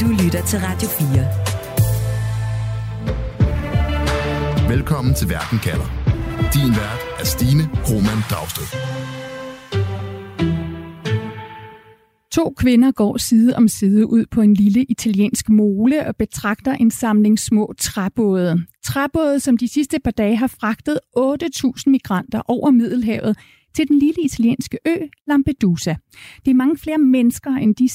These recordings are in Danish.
Du lytter til Radio 4. Velkommen til Verden kalder. Din vært er Stine Roman Dragsted. To kvinder går side om side ud på en lille italiensk mole og betragter en samling små træbåde. Træbåde, som de sidste par dage har fragtet 8.000 migranter over Middelhavet til den lille italienske ø Lampedusa. Det er mange flere mennesker end de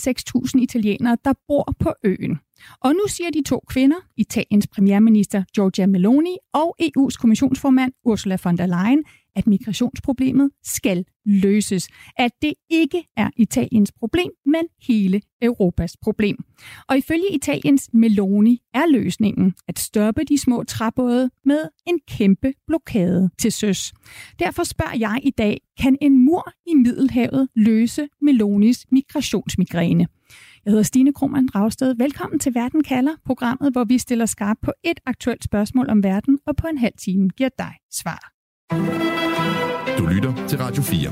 6.000 italienere, der bor på øen. Og nu siger de to kvinder, Italiens premierminister Giorgia Meloni og EU's kommissionsformand Ursula von der Leyen, at migrationsproblemet skal løses. At det ikke er Italiens problem, men hele Europas problem. Og ifølge Italiens Meloni er løsningen at stoppe de små træbåde med en kæmpe blokade til søs. Derfor spørger jeg i dag, kan en mur i Middelhavet løse Melonis migrationsmigræne? Jeg hedder Stine Krohmann Dragsted. Velkommen til Verden kalder, programmet, hvor vi stiller skarp på et aktuelt spørgsmål om verden, og på en halv time giver dig svar. Du lytter til Radio 4.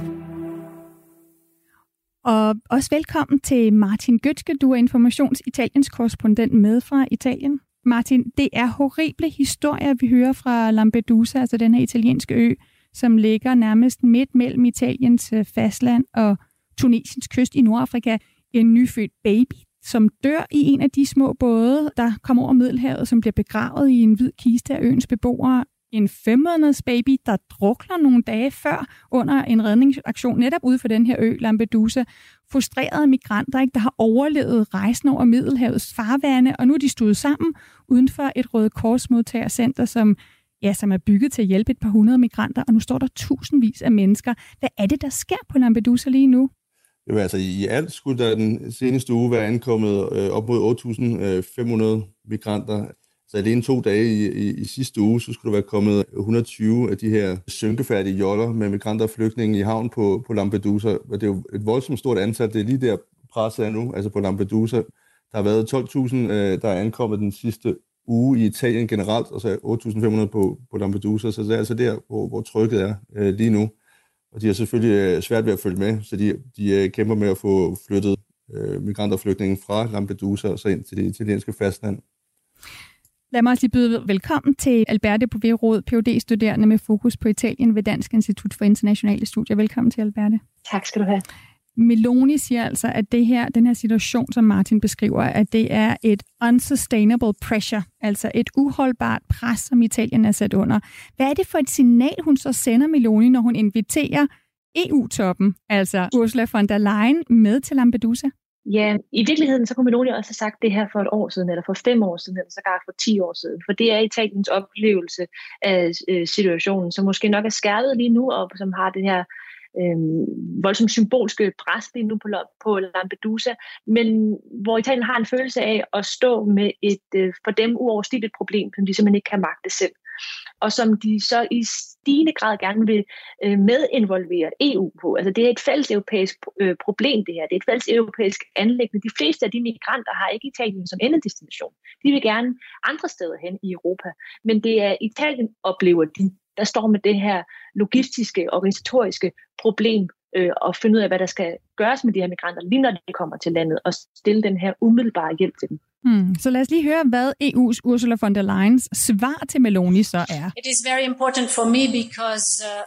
Og også velkommen til Martin Gøtske. Du er Informations Italiens korrespondent med fra Italien. Martin, det er horrible historier, vi hører fra Lampedusa, altså den her italienske ø, som ligger nærmest midt mellem Italiens øh, fastland og Tunesiens kyst i Nordafrika. En nyfødt baby, som dør i en af de små både, der kommer over Middelhavet, som bliver begravet i en hvid kiste af øens beboere en femmåneders baby, der drukner nogle dage før under en redningsaktion netop ude for den her ø, Lampedusa. Frustrerede migranter, ikke, der har overlevet rejsen over Middelhavets farvande, og nu er de stået sammen uden for et Røde Kors modtagercenter, som ja, som er bygget til at hjælpe et par hundrede migranter, og nu står der tusindvis af mennesker. Hvad er det, der sker på Lampedusa lige nu? Jo, altså i alt skulle der den seneste uge være ankommet øh, op mod 8.500 øh, migranter så alene to dage i, i, i sidste uge, så skulle der være kommet 120 af de her synkefærdige joller med migranter og flygtninge i havn på, på Lampedusa. Og det er jo et voldsomt stort antal. Det er lige der presset er nu, altså på Lampedusa. Der har været 12.000, øh, der er ankommet den sidste uge i Italien generelt, og så 8.500 på, på Lampedusa. Så det er altså der, hvor, hvor trykket er øh, lige nu. Og de har selvfølgelig øh, svært ved at følge med, så de, de øh, kæmper med at få flyttet øh, migranter og flygtninge fra Lampedusa og så ind til det italienske fastland. Lad mig også lige byde velkommen til Alberte Bovero, phd studerende med fokus på Italien ved Dansk Institut for Internationale Studier. Velkommen til, Alberte. Tak skal du have. Meloni siger altså, at det her, den her situation, som Martin beskriver, at det er et unsustainable pressure, altså et uholdbart pres, som Italien er sat under. Hvad er det for et signal, hun så sender Meloni, når hun inviterer EU-toppen, altså Ursula von der Leyen, med til Lampedusa? Ja, i virkeligheden så kunne Meloni også have sagt det her for et år siden, eller for fem år siden, eller sågar for ti år siden. For det er Italiens oplevelse af øh, situationen, som måske nok er skærpet lige nu, og som har det her øh, voldsomt symbolske pres lige nu på, på Lampedusa, men hvor Italien har en følelse af at stå med et øh, for dem uoverstigeligt problem, som de simpelthen ikke kan magte selv og som de så i stigende grad gerne vil øh, medinvolvere EU på. Altså det er et fælles europæisk øh, problem det her. Det er et fælles europæisk anlæggende. De fleste af de migranter har ikke Italien som endedestination. De vil gerne andre steder hen i Europa. Men det er Italien, oplever de, der står med det her logistiske, organisatoriske problem øh, og finde ud af, hvad der skal gøres med de her migranter, lige når de kommer til landet, og stille den her umiddelbare hjælp til dem. Hmm. Så lad os lige høre, hvad EU's Ursula von der Leyen's svar til Meloni så er. It is very important for me because uh,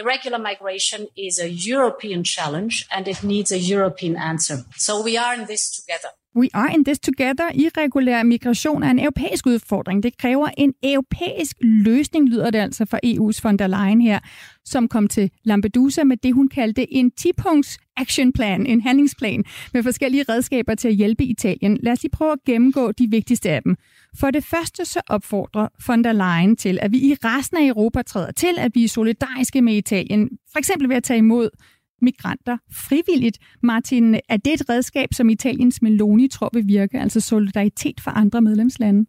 irregular migration is a European challenge and it needs a European answer. So we are in this together. We are in this together. Irregulær migration er en europæisk udfordring. Det kræver en europæisk løsning, lyder det altså fra EU's von der Leyen her, som kom til Lampedusa med det, hun kaldte en 10-punkts action plan, en handlingsplan med forskellige redskaber til at hjælpe Italien. Lad os lige prøve at gennemgå de vigtigste af dem. For det første så opfordrer von der Leyen til, at vi i resten af Europa træder til, at vi er solidariske med Italien, for eksempel ved at tage imod migranter frivilligt. Martin, er det et redskab, som Italiens Meloni tror vil virke, altså solidaritet for andre medlemslande?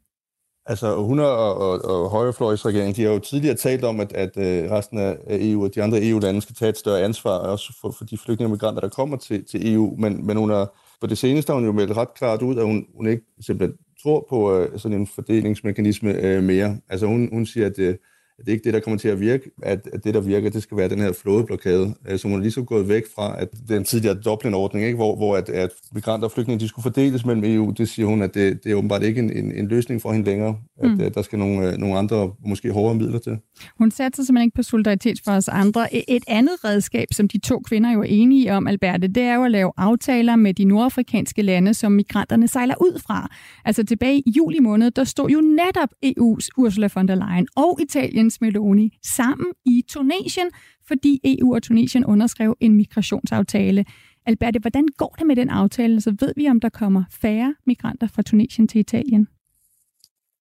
Altså, hun og, og, og højrefløjsregeringen, de har jo tidligere talt om, at, at øh, resten af EU og de andre EU-lande skal tage et større ansvar, også for, for de flygtninge og migranter, der kommer til, til EU. Men, men hun har, for det seneste har hun jo meldt ret klart ud, at hun, hun ikke simpelthen tror på uh, sådan en fordelingsmekanisme uh, mere. Altså hun, hun siger, at, uh, det er ikke det, der kommer til at virke, at, at det, der virker, det skal være den her flådeblokade, øh, som hun er ligesom gået væk fra, at den tidligere Dublin-ordning, ikke, hvor, hvor at, at migranter og flygtninge de skulle fordeles mellem EU, det siger hun, at det, det er åbenbart ikke en, en, en løsning for hende længere, at, mm. at der skal nogle, øh, nogle andre, måske hårdere midler til. Hun satte sig simpelthen ikke på solidaritet for os andre. Et andet redskab, som de to kvinder jo er enige om, Alberte, det er jo at lave aftaler med de nordafrikanske lande, som migranterne sejler ud fra. Altså tilbage i juli måned, der stod jo netop EU's Ursula von der Leyen og Italiens Meloni sammen i Tunesien, fordi EU og Tunesien underskrev en migrationsaftale. Alberte, hvordan går det med den aftale? Så ved vi, om der kommer færre migranter fra Tunesien til Italien?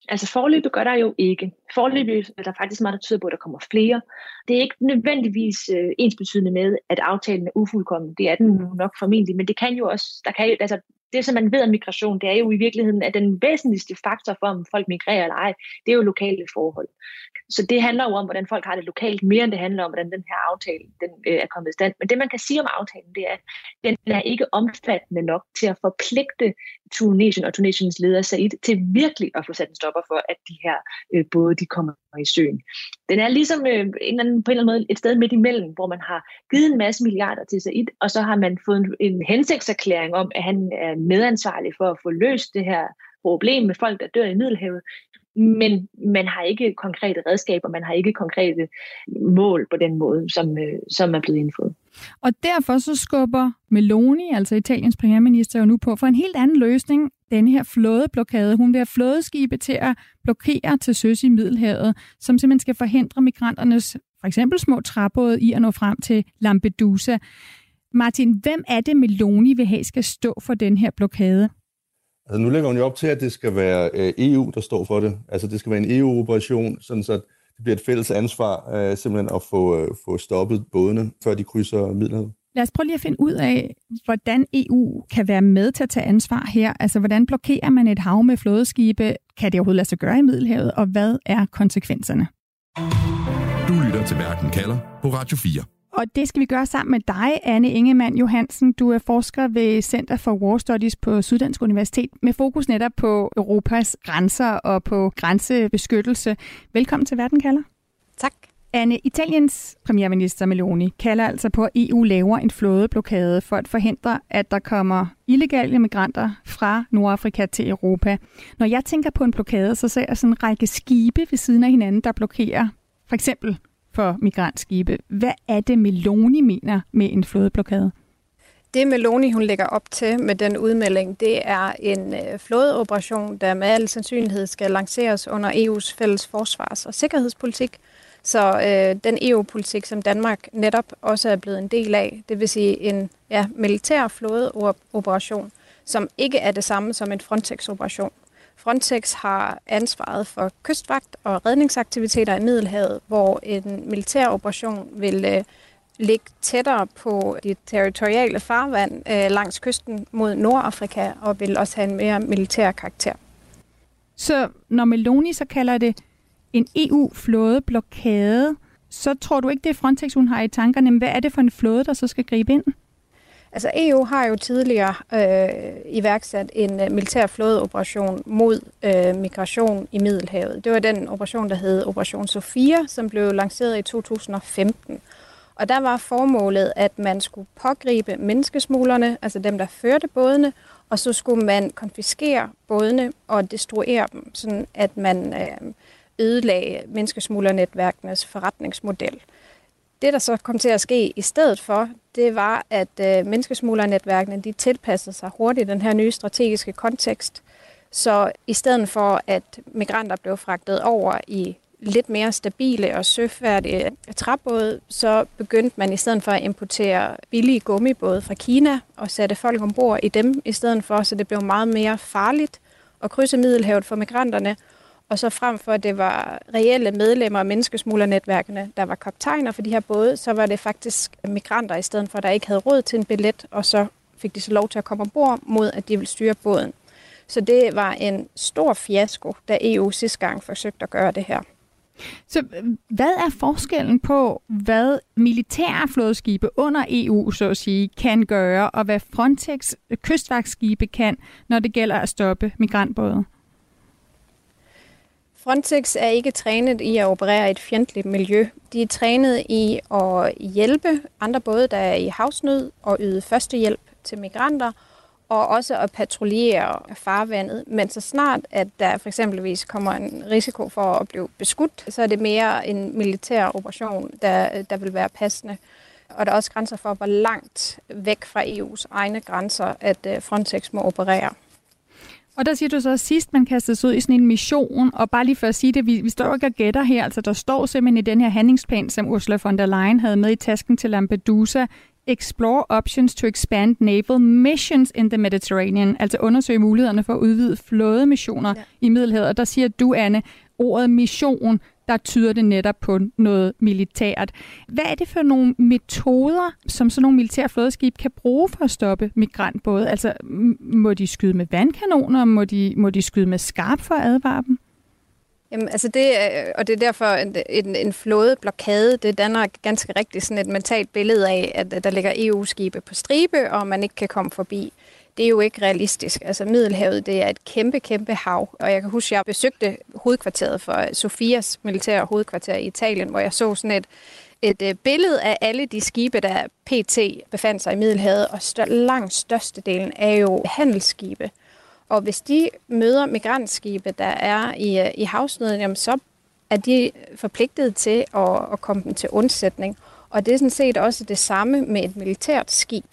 Altså forløbet gør der jo ikke. Forløbet er der faktisk meget, der tyder på, at der kommer flere. Det er ikke nødvendigvis øh, ensbetydende med, at aftalen er ufuldkommen. Det er den nu nok formentlig, men det kan jo også, der kan, altså, det, som man ved om migration, det er jo i virkeligheden, at den væsentligste faktor for, om folk migrerer eller ej, det er jo lokale forhold. Så det handler jo om, hvordan folk har det lokalt, mere end det handler om, hvordan den her aftale den, øh, er kommet i stand. Men det, man kan sige om aftalen, det er, at den er ikke omfattende nok til at forpligte Tunesien og Tunesiens leder Said til virkelig at få sat en stopper for, at de her øh, både de kommer i søen. Den er ligesom øh, en eller anden, på en eller anden måde et sted midt imellem, hvor man har givet en masse milliarder til Said, og så har man fået en, en hensigtserklæring om, at han er medansvarlig for at få løst det her problem med folk, der dør i Middelhavet men man har ikke konkrete redskaber, man har ikke konkrete mål på den måde, som, øh, som er blevet indfået. Og derfor så skubber Meloni, altså Italiens premierminister, jo nu på for en helt anden løsning. Den her flådeblokade. Hun vil have flådeskibe til at blokere til søs i Middelhavet, som simpelthen skal forhindre migranternes for eksempel små træbåde i at nå frem til Lampedusa. Martin, hvem er det, Meloni vil have skal stå for den her blokade? Altså nu lægger hun jo op til, at det skal være øh, EU, der står for det. Altså det skal være en EU-operation, sådan så det bliver et fælles ansvar øh, simpelthen at få, øh, få stoppet bådene, før de krydser Middelhavet. Lad os prøve lige at finde ud af, hvordan EU kan være med til at tage ansvar her. Altså, hvordan blokerer man et hav med flådeskibe? Kan det overhovedet lade sig gøre i Middelhavet? Og hvad er konsekvenserne? Du lytter til Verden kalder på Radio 4. Og det skal vi gøre sammen med dig, Anne Ingemann Johansen. Du er forsker ved Center for War Studies på Syddansk Universitet med fokus netop på Europas grænser og på grænsebeskyttelse. Velkommen til Verden kalder. Tak. Anne, Italiens premierminister Meloni kalder altså på, at EU laver en flådeblokade for at forhindre, at der kommer illegale migranter fra Nordafrika til Europa. Når jeg tænker på en blokade, så ser jeg sådan en række skibe ved siden af hinanden, der blokerer for eksempel for migrantskibe. Hvad er det, Meloni mener med en flådeblokade? Det Meloni hun lægger op til med den udmelding, det er en øh, flådeoperation, der med al sandsynlighed skal lanceres under EU's fælles forsvars- og sikkerhedspolitik. Så øh, den EU-politik, som Danmark netop også er blevet en del af, det vil sige en ja, militær flådeoperation, som ikke er det samme som en Frontex-operation. Frontex har ansvaret for kystvagt og redningsaktiviteter i Middelhavet, hvor en militær operation vil øh, ligge tættere på de territoriale farvand øh, langs kysten mod Nordafrika, og vil også have en mere militær karakter. Så når Meloni så kalder det en EU-flådeblokade, så tror du ikke, det er Frontex, hun har i tankerne. Hvad er det for en flåde, der så skal gribe ind? Altså EU har jo tidligere øh, iværksat en øh, militær flådeoperation mod øh, migration i Middelhavet. Det var den operation, der hed Operation Sofia, som blev lanceret i 2015. Og der var formålet, at man skulle pågribe menneskesmuglerne, altså dem, der førte bådene, og så skulle man konfiskere bådene og destruere dem, sådan at man øh, ødelagde menneskesmuglernetværkenes forretningsmodel. Det, der så kom til at ske i stedet for, det var, at øh, menneskesmuglernetværkene de tilpassede sig hurtigt den her nye strategiske kontekst. Så i stedet for, at migranter blev fragtet over i lidt mere stabile og søfærdige træbåde, så begyndte man i stedet for at importere billige gummibåde fra Kina og sætte folk ombord i dem i stedet for, så det blev meget mere farligt at krydse Middelhavet for migranterne. Og så frem for, at det var reelle medlemmer af menneskesmuglernetværkene, der var kaptajner for de her både, så var det faktisk migranter i stedet for, der ikke havde råd til en billet, og så fik de så lov til at komme ombord mod, at de ville styre båden. Så det var en stor fiasko, da EU sidste gang forsøgte at gøre det her. Så øh, hvad er forskellen på, hvad militære flådeskibe under EU, så at sige, kan gøre, og hvad Frontex kystvagtskibe kan, når det gælder at stoppe migrantbåde? Frontex er ikke trænet i at operere i et fjendtligt miljø. De er trænet i at hjælpe andre både, der er i havsnød og yde førstehjælp til migranter, og også at patruljere farvandet. Men så snart, at der for eksempelvis kommer en risiko for at blive beskudt, så er det mere en militær operation, der, der vil være passende. Og der er også grænser for, hvor langt væk fra EU's egne grænser, at øh, Frontex må operere. Og der siger du så, at sidst man kastede sig ud i sådan en mission, og bare lige for at sige det, vi, vi står ikke og gætter her, altså der står simpelthen i den her handlingsplan, som Ursula von der Leyen havde med i tasken til Lampedusa, explore options to expand naval missions in the Mediterranean, altså undersøge mulighederne for at udvide flådemissioner ja. i Middelhavet. Og der siger du, Anne, ordet mission, der tyder det netop på noget militært. Hvad er det for nogle metoder, som sådan nogle militære flådeskib kan bruge for at stoppe migrantbåde? Altså, må de skyde med vandkanoner? Må de, må de skyde med skarp for at advare dem? Jamen, altså det, øh, og det er derfor en, en, en flådeblokade, det danner ganske rigtigt sådan et mentalt billede af, at der ligger EU-skibe på stribe, og man ikke kan komme forbi. Det er jo ikke realistisk. Altså Middelhavet, det er et kæmpe, kæmpe hav. Og jeg kan huske, at jeg besøgte hovedkvarteret for Sofias militære hovedkvarter i Italien, hvor jeg så sådan et, et øh, billede af alle de skibe, der pt. befandt sig i Middelhavet, og stør, langt størstedelen er jo handelsskibe. Og hvis de møder migrantskibe, der er i, øh, i havsnøden, jamen så er de forpligtet til at, at komme dem til undsætning. Og det er sådan set også det samme med et militært skib.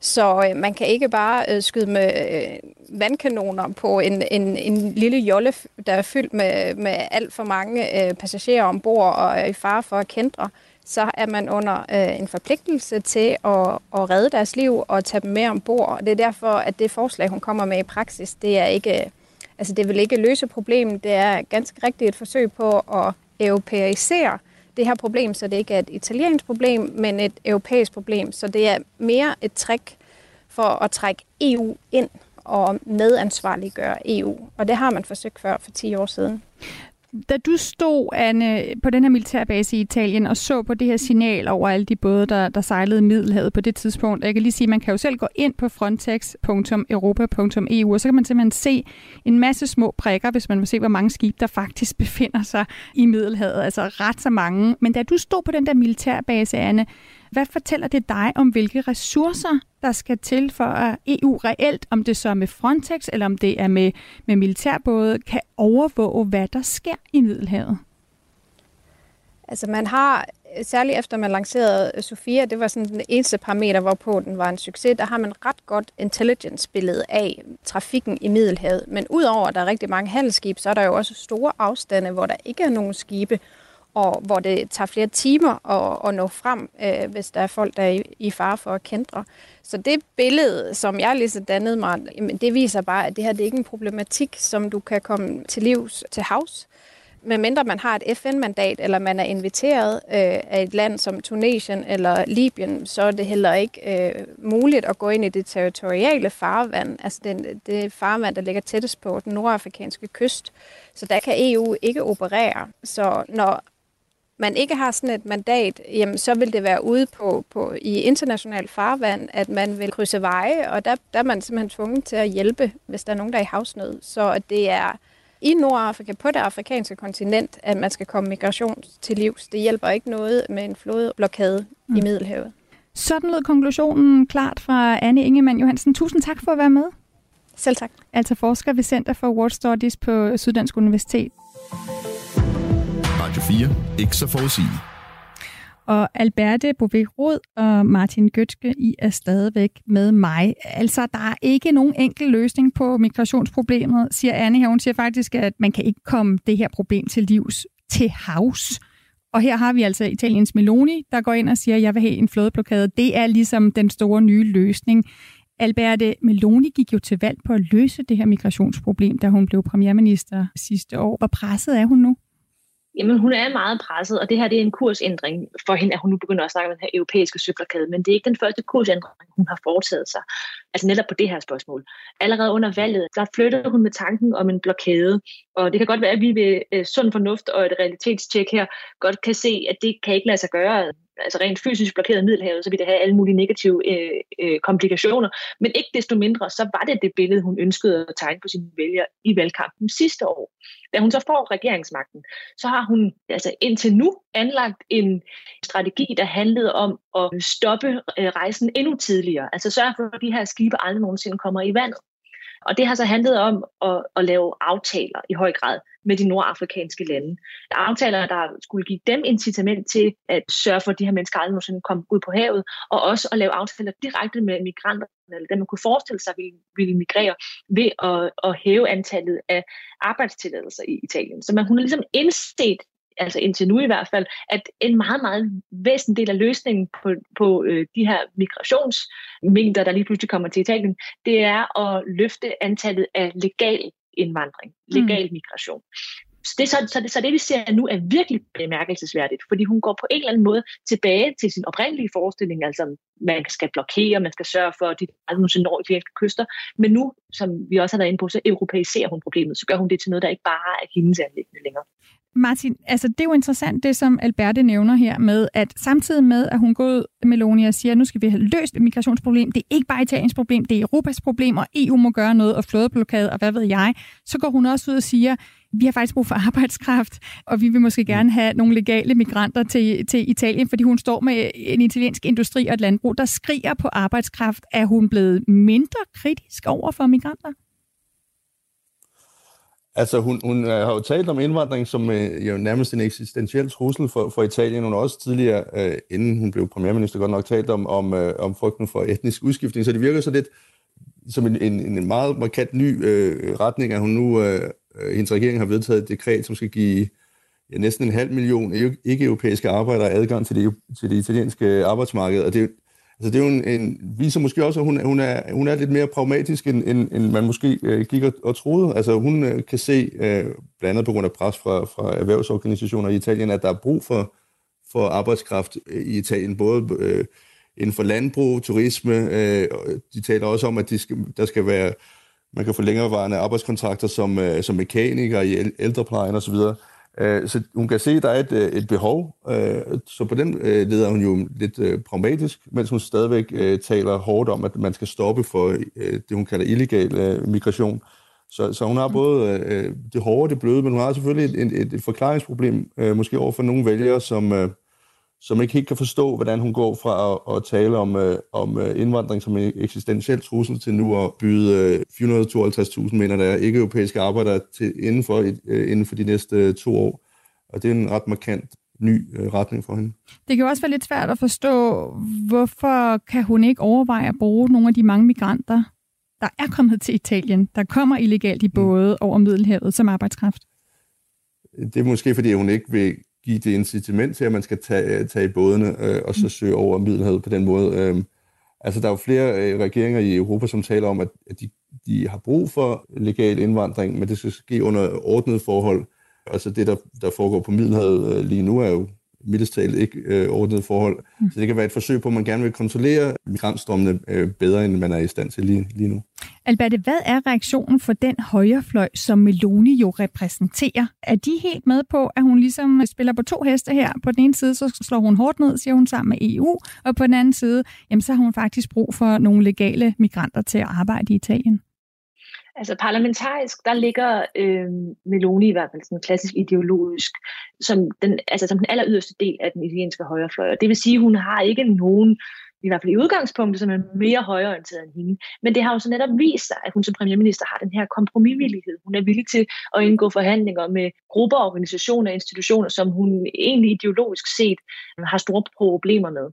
Så øh, man kan ikke bare øh, skyde med øh, vandkanoner på en, en, en lille jolle, der er fyldt med, med alt for mange øh, passagerer ombord og er i fare for at kendre så er man under øh, en forpligtelse til at, at redde deres liv og tage dem med ombord. Og det er derfor, at det forslag, hun kommer med i praksis, det er ikke, altså det vil ikke løse problemet. Det er ganske rigtigt et forsøg på at europæisere det her problem, så det ikke er et italiensk problem, men et europæisk problem. Så det er mere et trick for at trække EU ind og medansvarliggøre EU. Og det har man forsøgt før for 10 år siden da du stod, Anne, på den her militærbase i Italien og så på det her signal over alle de både, der, der sejlede i Middelhavet på det tidspunkt, jeg kan lige sige, at man kan jo selv gå ind på frontex.europa.eu, og så kan man simpelthen se en masse små prikker, hvis man vil se, hvor mange skibe, der faktisk befinder sig i Middelhavet. Altså ret så mange. Men da du stod på den der militærbase, Anne, hvad fortæller det dig om, hvilke ressourcer, der skal til for at EU reelt, om det så er med Frontex eller om det er med, med militærbåde, kan overvåge, hvad der sker i Middelhavet? Altså man har, særligt efter man lancerede Sofia, det var sådan den eneste parameter, hvorpå den var en succes, der har man ret godt intelligence-billede af trafikken i Middelhavet. Men udover at der er rigtig mange handelsskibe, så er der jo også store afstande, hvor der ikke er nogen skibe, og hvor det tager flere timer at, at nå frem, øh, hvis der er folk, der er i, i fare for at kendre. Så det billede, som jeg lige så dannede mig, det viser bare, at det her det er ikke en problematik, som du kan komme til livs til havs. Men mindre man har et FN-mandat, eller man er inviteret øh, af et land som Tunesien eller Libyen, så er det heller ikke øh, muligt at gå ind i det territoriale farvand, altså den, det farvand, der ligger tættest på den nordafrikanske kyst. Så der kan EU ikke operere. Så når man ikke har sådan et mandat, jamen så vil det være ude på, på i international farvand, at man vil krydse veje, og der, der er man simpelthen tvunget til at hjælpe, hvis der er nogen, der er i havsnød. Så det er i Nordafrika, på det afrikanske kontinent, at man skal komme migration til livs. Det hjælper ikke noget med en flodblokade mm. i Middelhavet. Sådan lød konklusionen klart fra Anne Ingemann Johansen. Tusind tak for at være med. Selv tak. Altså forsker ved Center for War Studies på Syddansk Universitet. Radio 4. Ikke så forudsigeligt. Og Alberte Bovee og Martin Gøtske, I er stadigvæk med mig. Altså, der er ikke nogen enkel løsning på migrationsproblemet, siger Anne her. Hun siger faktisk, at man kan ikke komme det her problem til livs til havs. Og her har vi altså Italiens Meloni, der går ind og siger, at jeg vil have en flådeblokade. Det er ligesom den store nye løsning. Alberte Meloni gik jo til valg på at løse det her migrationsproblem, da hun blev premierminister sidste år. Hvor presset er hun nu? Jamen hun er meget presset, og det her det er en kursændring for hende, at hun nu begynder at snakke om den her europæiske søblokade, men det er ikke den første kursændring, hun har foretaget sig. Altså netop på det her spørgsmål. Allerede under valget, der flyttede hun med tanken om en blokade, og det kan godt være, at vi ved øh, sund fornuft og et realitetstjek her godt kan se, at det kan ikke lade sig gøre altså rent fysisk blokeret Middelhavet, så vil det have alle mulige negative øh, øh, komplikationer. Men ikke desto mindre, så var det det billede, hun ønskede at tegne på sine vælgere i valgkampen sidste år. Da hun så får regeringsmagten, så har hun altså indtil nu anlagt en strategi, der handlede om at stoppe øh, rejsen endnu tidligere. Altså sørge for, at de her skibe aldrig nogensinde kommer i vandet. Og det har så handlet om at, at lave aftaler i høj grad med de nordafrikanske lande. Aftaler, der skulle give dem incitament til at sørge for, at de her mennesker aldrig nogensinde kom ud på havet, og også at lave aftaler direkte med migranterne, eller dem man kunne forestille sig ville, ville migrere, ved at, at hæve antallet af arbejdstilladelser i Italien. Så man, hun har ligesom indset altså indtil nu i hvert fald, at en meget, meget væsentlig del af løsningen på, på øh, de her migrationsmængder, der lige pludselig kommer til Italien, det er at løfte antallet af legal indvandring, legal mm. migration. Så det, så, så, det, så det, vi ser nu, er virkelig bemærkelsesværdigt, fordi hun går på en eller anden måde tilbage til sin oprindelige forestilling, altså man skal blokere, man skal sørge for, at de aldrig når italienske kyster, men nu, som vi også har været inde på, så europæiserer hun problemet, så gør hun det til noget, der ikke bare er hendes anlæggende længere. Martin, altså det er jo interessant, det som Alberte nævner her med, at samtidig med, at hun går ud Meloni og siger, at nu skal vi have løst et migrationsproblem, det er ikke bare Italiens problem, det er Europas problem, og EU må gøre noget, og flådeblokade, og hvad ved jeg, så går hun også ud og siger, vi har faktisk brug for arbejdskraft, og vi vil måske gerne have nogle legale migranter til, til Italien, fordi hun står med en italiensk industri og et landbrug, der skriger på arbejdskraft. Er hun blevet mindre kritisk over for migranter? Altså, hun, hun øh, har jo talt om indvandring som øh, jo nærmest en eksistentiel trussel for, for Italien. Hun har også tidligere, øh, inden hun blev premierminister, godt nok talt om, om, øh, om frygten for etnisk udskiftning. Så det virker så lidt som en, en, en meget markant ny øh, retning, at hun nu, øh, øh, hendes regering har vedtaget et dekret, som skal give ja, næsten en halv million e-, ikke-europæiske arbejdere adgang til det, til det italienske arbejdsmarked. Og det, Altså det er jo en, en, viser måske også, at hun, hun, er, hun er lidt mere pragmatisk, end, end, end man måske øh, gik og, og troede. Altså hun øh, kan se, øh, blandt andet på grund af pres fra, fra erhvervsorganisationer i Italien, at der er brug for, for arbejdskraft øh, i Italien, både øh, inden for landbrug, turisme. Øh, de taler også om, at de skal, der skal være, man kan få længerevarende arbejdskontrakter som, øh, som mekaniker i ældreplejen osv., så hun kan se, at der er et, øh, et behov, øh, så på den leder hun jo lidt pragmatisk, mens hun stadigvæk taler hårdt om, at man skal stoppe for det, hun kalder illegal migration. Så, så hun har både det hårde og det bløde, men hun har selvfølgelig et, et, et forklaringsproblem, måske over for nogle vælgere, som, som ikke helt kan forstå, hvordan hun går fra at, at tale om, øh, om øh, indvandring som en eksistentiel trussel til nu at byde øh, 452.000 mener, der er ikke-europæiske arbejdere til inden for, øh, inden for de næste øh, to år. Og det er en ret markant ny øh, retning for hende. Det kan jo også være lidt svært at forstå, hvorfor kan hun ikke overveje at bruge nogle af de mange migranter, der er kommet til Italien, der kommer illegalt i mm. både mm. over Middelhavet som arbejdskraft? Det er måske, fordi hun ikke vil give det incitament til, at man skal tage, tage i bådene øh, og så mm. søge over Middelhavet på den måde. Øh, altså, der er jo flere øh, regeringer i Europa, som taler om, at, at de, de har brug for legal indvandring, men det skal ske under ordnede forhold. Altså det, der, der foregår på Middelhavet øh, lige nu, er jo mildest talt ikke øh, ordnet forhold. Mm. Så det kan være et forsøg på, at man gerne vil kontrollere migrantstrømmene øh, bedre, end man er i stand til lige, lige nu. Alberte, hvad er reaktionen for den højrefløj, som Meloni jo repræsenterer? Er de helt med på, at hun ligesom spiller på to heste her? På den ene side, så slår hun hårdt ned, siger hun, sammen med EU, og på den anden side, jamen, så har hun faktisk brug for nogle legale migranter til at arbejde i Italien. Altså parlamentarisk, der ligger øh, Meloni i hvert fald sådan klassisk ideologisk, som den, altså som den aller yderste del af den italienske højrefløj. Og det vil sige, at hun har ikke nogen, i hvert fald i udgangspunktet, som er mere højreorienteret end hende. Men det har jo så netop vist sig, at hun som premierminister har den her kompromisvillighed. Hun er villig til at indgå forhandlinger med grupper, organisationer og institutioner, som hun egentlig ideologisk set har store problemer med.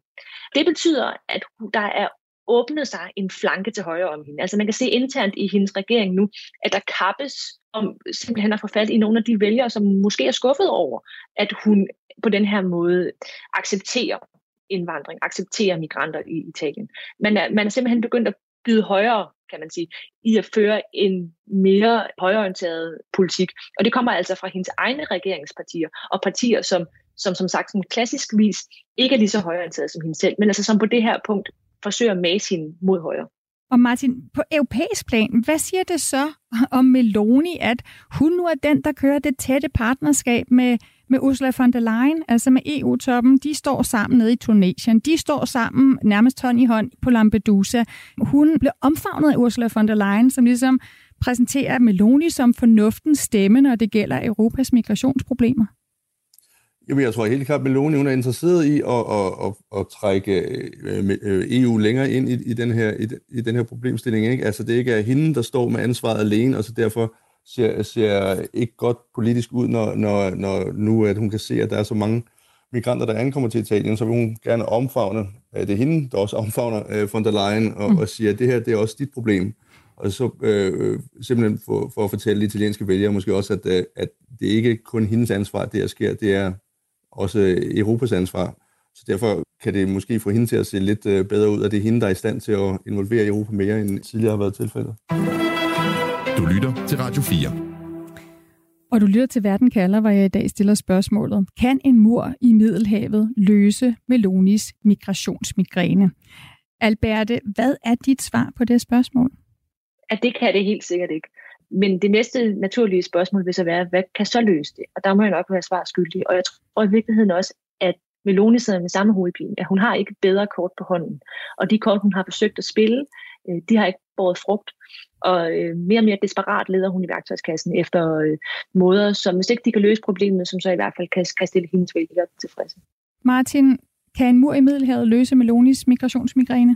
Det betyder, at der er åbnet sig en flanke til højre om hende. Altså man kan se internt i hendes regering nu, at der kappes om simpelthen at få fat i nogle af de vælgere, som måske er skuffet over, at hun på den her måde accepterer indvandring, accepterer migranter i Italien. Man er, man er simpelthen begyndt at byde højere, kan man sige, i at føre en mere højorienteret politik. Og det kommer altså fra hendes egne regeringspartier, og partier, som som som sagt som klassisk vis ikke er lige så højorienteret som hende selv, men altså som på det her punkt forsøger at mase hende mod højre. Og Martin, på europæisk plan, hvad siger det så om Meloni, at hun nu er den, der kører det tætte partnerskab med, med Ursula von der Leyen, altså med EU-toppen? De står sammen nede i Tunesien. De står sammen nærmest hånd i hånd på Lampedusa. Hun blev omfavnet af Ursula von der Leyen, som ligesom præsenterer Meloni som fornuftens stemme, når det gælder Europas migrationsproblemer. Jamen, jeg tror helt klart, at Meloni hun er interesseret i at, at, at, at trække øh, øh, EU længere ind i, i, den her, i, i den her problemstilling. Ikke? Altså, det ikke er hende, der står med ansvaret alene, og så derfor ser, ser ikke godt politisk ud, når, når, når nu at hun kan se, at der er så mange migranter, der ankommer til Italien, så vil hun gerne omfavne, det er hende, der også omfavner von der Leyen, og, mm. og siger, at det her det er også dit problem. Og så øh, simpelthen for, for at fortælle de italienske vælgere måske også, at, at det ikke kun hendes ansvar, det her sker, det er også Europas ansvar. Så derfor kan det måske få hende til at se lidt øh, bedre ud, at det er hende, der er i stand til at involvere Europa mere, end tidligere har været tilfældet. Du lytter til Radio 4. Og du lytter til Verden kalder, hvor jeg i dag stiller spørgsmålet. Kan en mur i Middelhavet løse Melonis migrationsmigræne? Alberte, hvad er dit svar på det spørgsmål? At det kan det helt sikkert ikke. Men det næste naturlige spørgsmål vil så være, hvad kan så løse det? Og der må jeg nok være svar skyldig. Og jeg tror i virkeligheden også, at Meloni sidder med samme hovedpine, at hun har ikke bedre kort på hånden. Og de kort, hun har forsøgt at spille, øh, de har ikke båret frugt. Og øh, mere og mere desperat leder hun i værktøjskassen efter øh, måder, som hvis ikke de kan løse problemet, som så i hvert fald kan, kan stille hendes vælgere tilfredse. Martin, kan en mur i Middelhavet løse Melonis migrationsmigræne?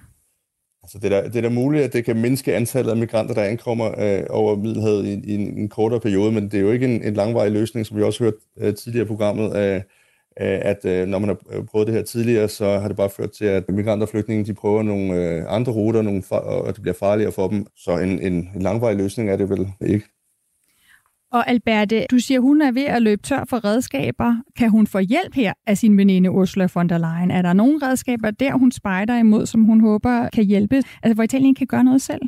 Altså det, er da, det er da muligt, at det kan mindske antallet af migranter, der ankommer øh, over Middelhavet i, i en, en kortere periode, men det er jo ikke en, en langvarig løsning, som vi også hørt øh, tidligere i programmet, øh, øh, at øh, når man har prøvet det her tidligere, så har det bare ført til, at migranter og flygtninge de prøver nogle øh, andre ruter, nogle og det bliver farligere for dem. Så en, en, en langvarig løsning er det vel ikke. Og Alberte, du siger, hun er ved at løbe tør for redskaber. Kan hun få hjælp her af sin veninde Ursula von der Leyen? Er der nogle redskaber der, hun spejder imod, som hun håber kan hjælpe? Altså, hvor Italien kan gøre noget selv?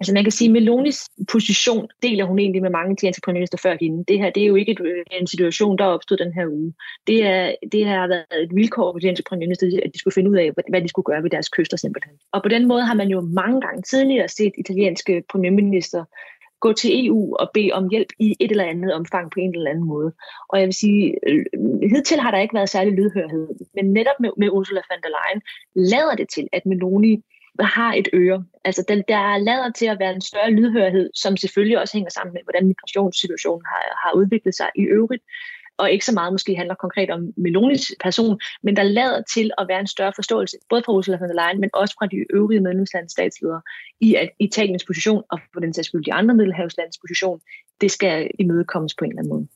Altså man kan sige, at Melonis position deler hun egentlig med mange af de entreprenørister før hende. Det her det er jo ikke øh, en situation, der opstod den her uge. Det, er, det har været et vilkår for de entreprenørister, at de skulle finde ud af, hvad de skulle gøre ved deres kyster simpelthen. Og på den måde har man jo mange gange tidligere set italienske premierminister gå til EU og bede om hjælp i et eller andet omfang på en eller anden måde. Og jeg vil sige, øh, hidtil har der ikke været særlig lydhørhed, men netop med, med Ursula von der Leyen lader det til, at Meloni har et øre. Altså, den, der lader til at være en større lydhørhed, som selvfølgelig også hænger sammen med, hvordan migrationssituationen har, har udviklet sig i øvrigt og ikke så meget måske handler konkret om Melonis person, men der lader til at være en større forståelse, både fra Ursula von der Leyen, men også fra de øvrige medlemslands statsledere, i at Italiens position, og for den sags skyld de andre middelhavslands position, det skal imødekommes på en eller anden måde.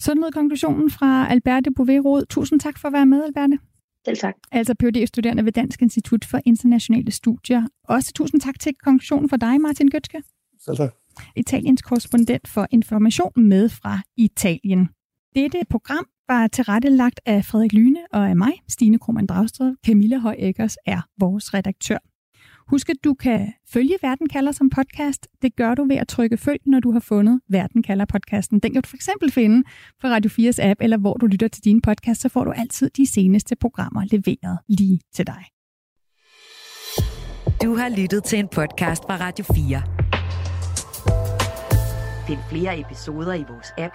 Sådan noget konklusionen fra Alberte Bouvet Tusind tak for at være med, Alberte. Selv tak. Altså phd studerende ved Dansk Institut for Internationale Studier. Også tusind tak til konklusionen fra dig, Martin Gøtske. Selv tak. Italiens korrespondent for information med fra Italien. Dette program var tilrettelagt af Frederik Lyne og af mig, Stine Krohmann Dragsted. Camilla Høj Eggers er vores redaktør. Husk, at du kan følge Verden kalder som podcast. Det gør du ved at trykke følg, når du har fundet Verden kalder podcasten. Den kan du for eksempel finde på Radio 4's app, eller hvor du lytter til dine podcast, så får du altid de seneste programmer leveret lige til dig. Du har lyttet til en podcast fra Radio 4. Find flere episoder i vores app,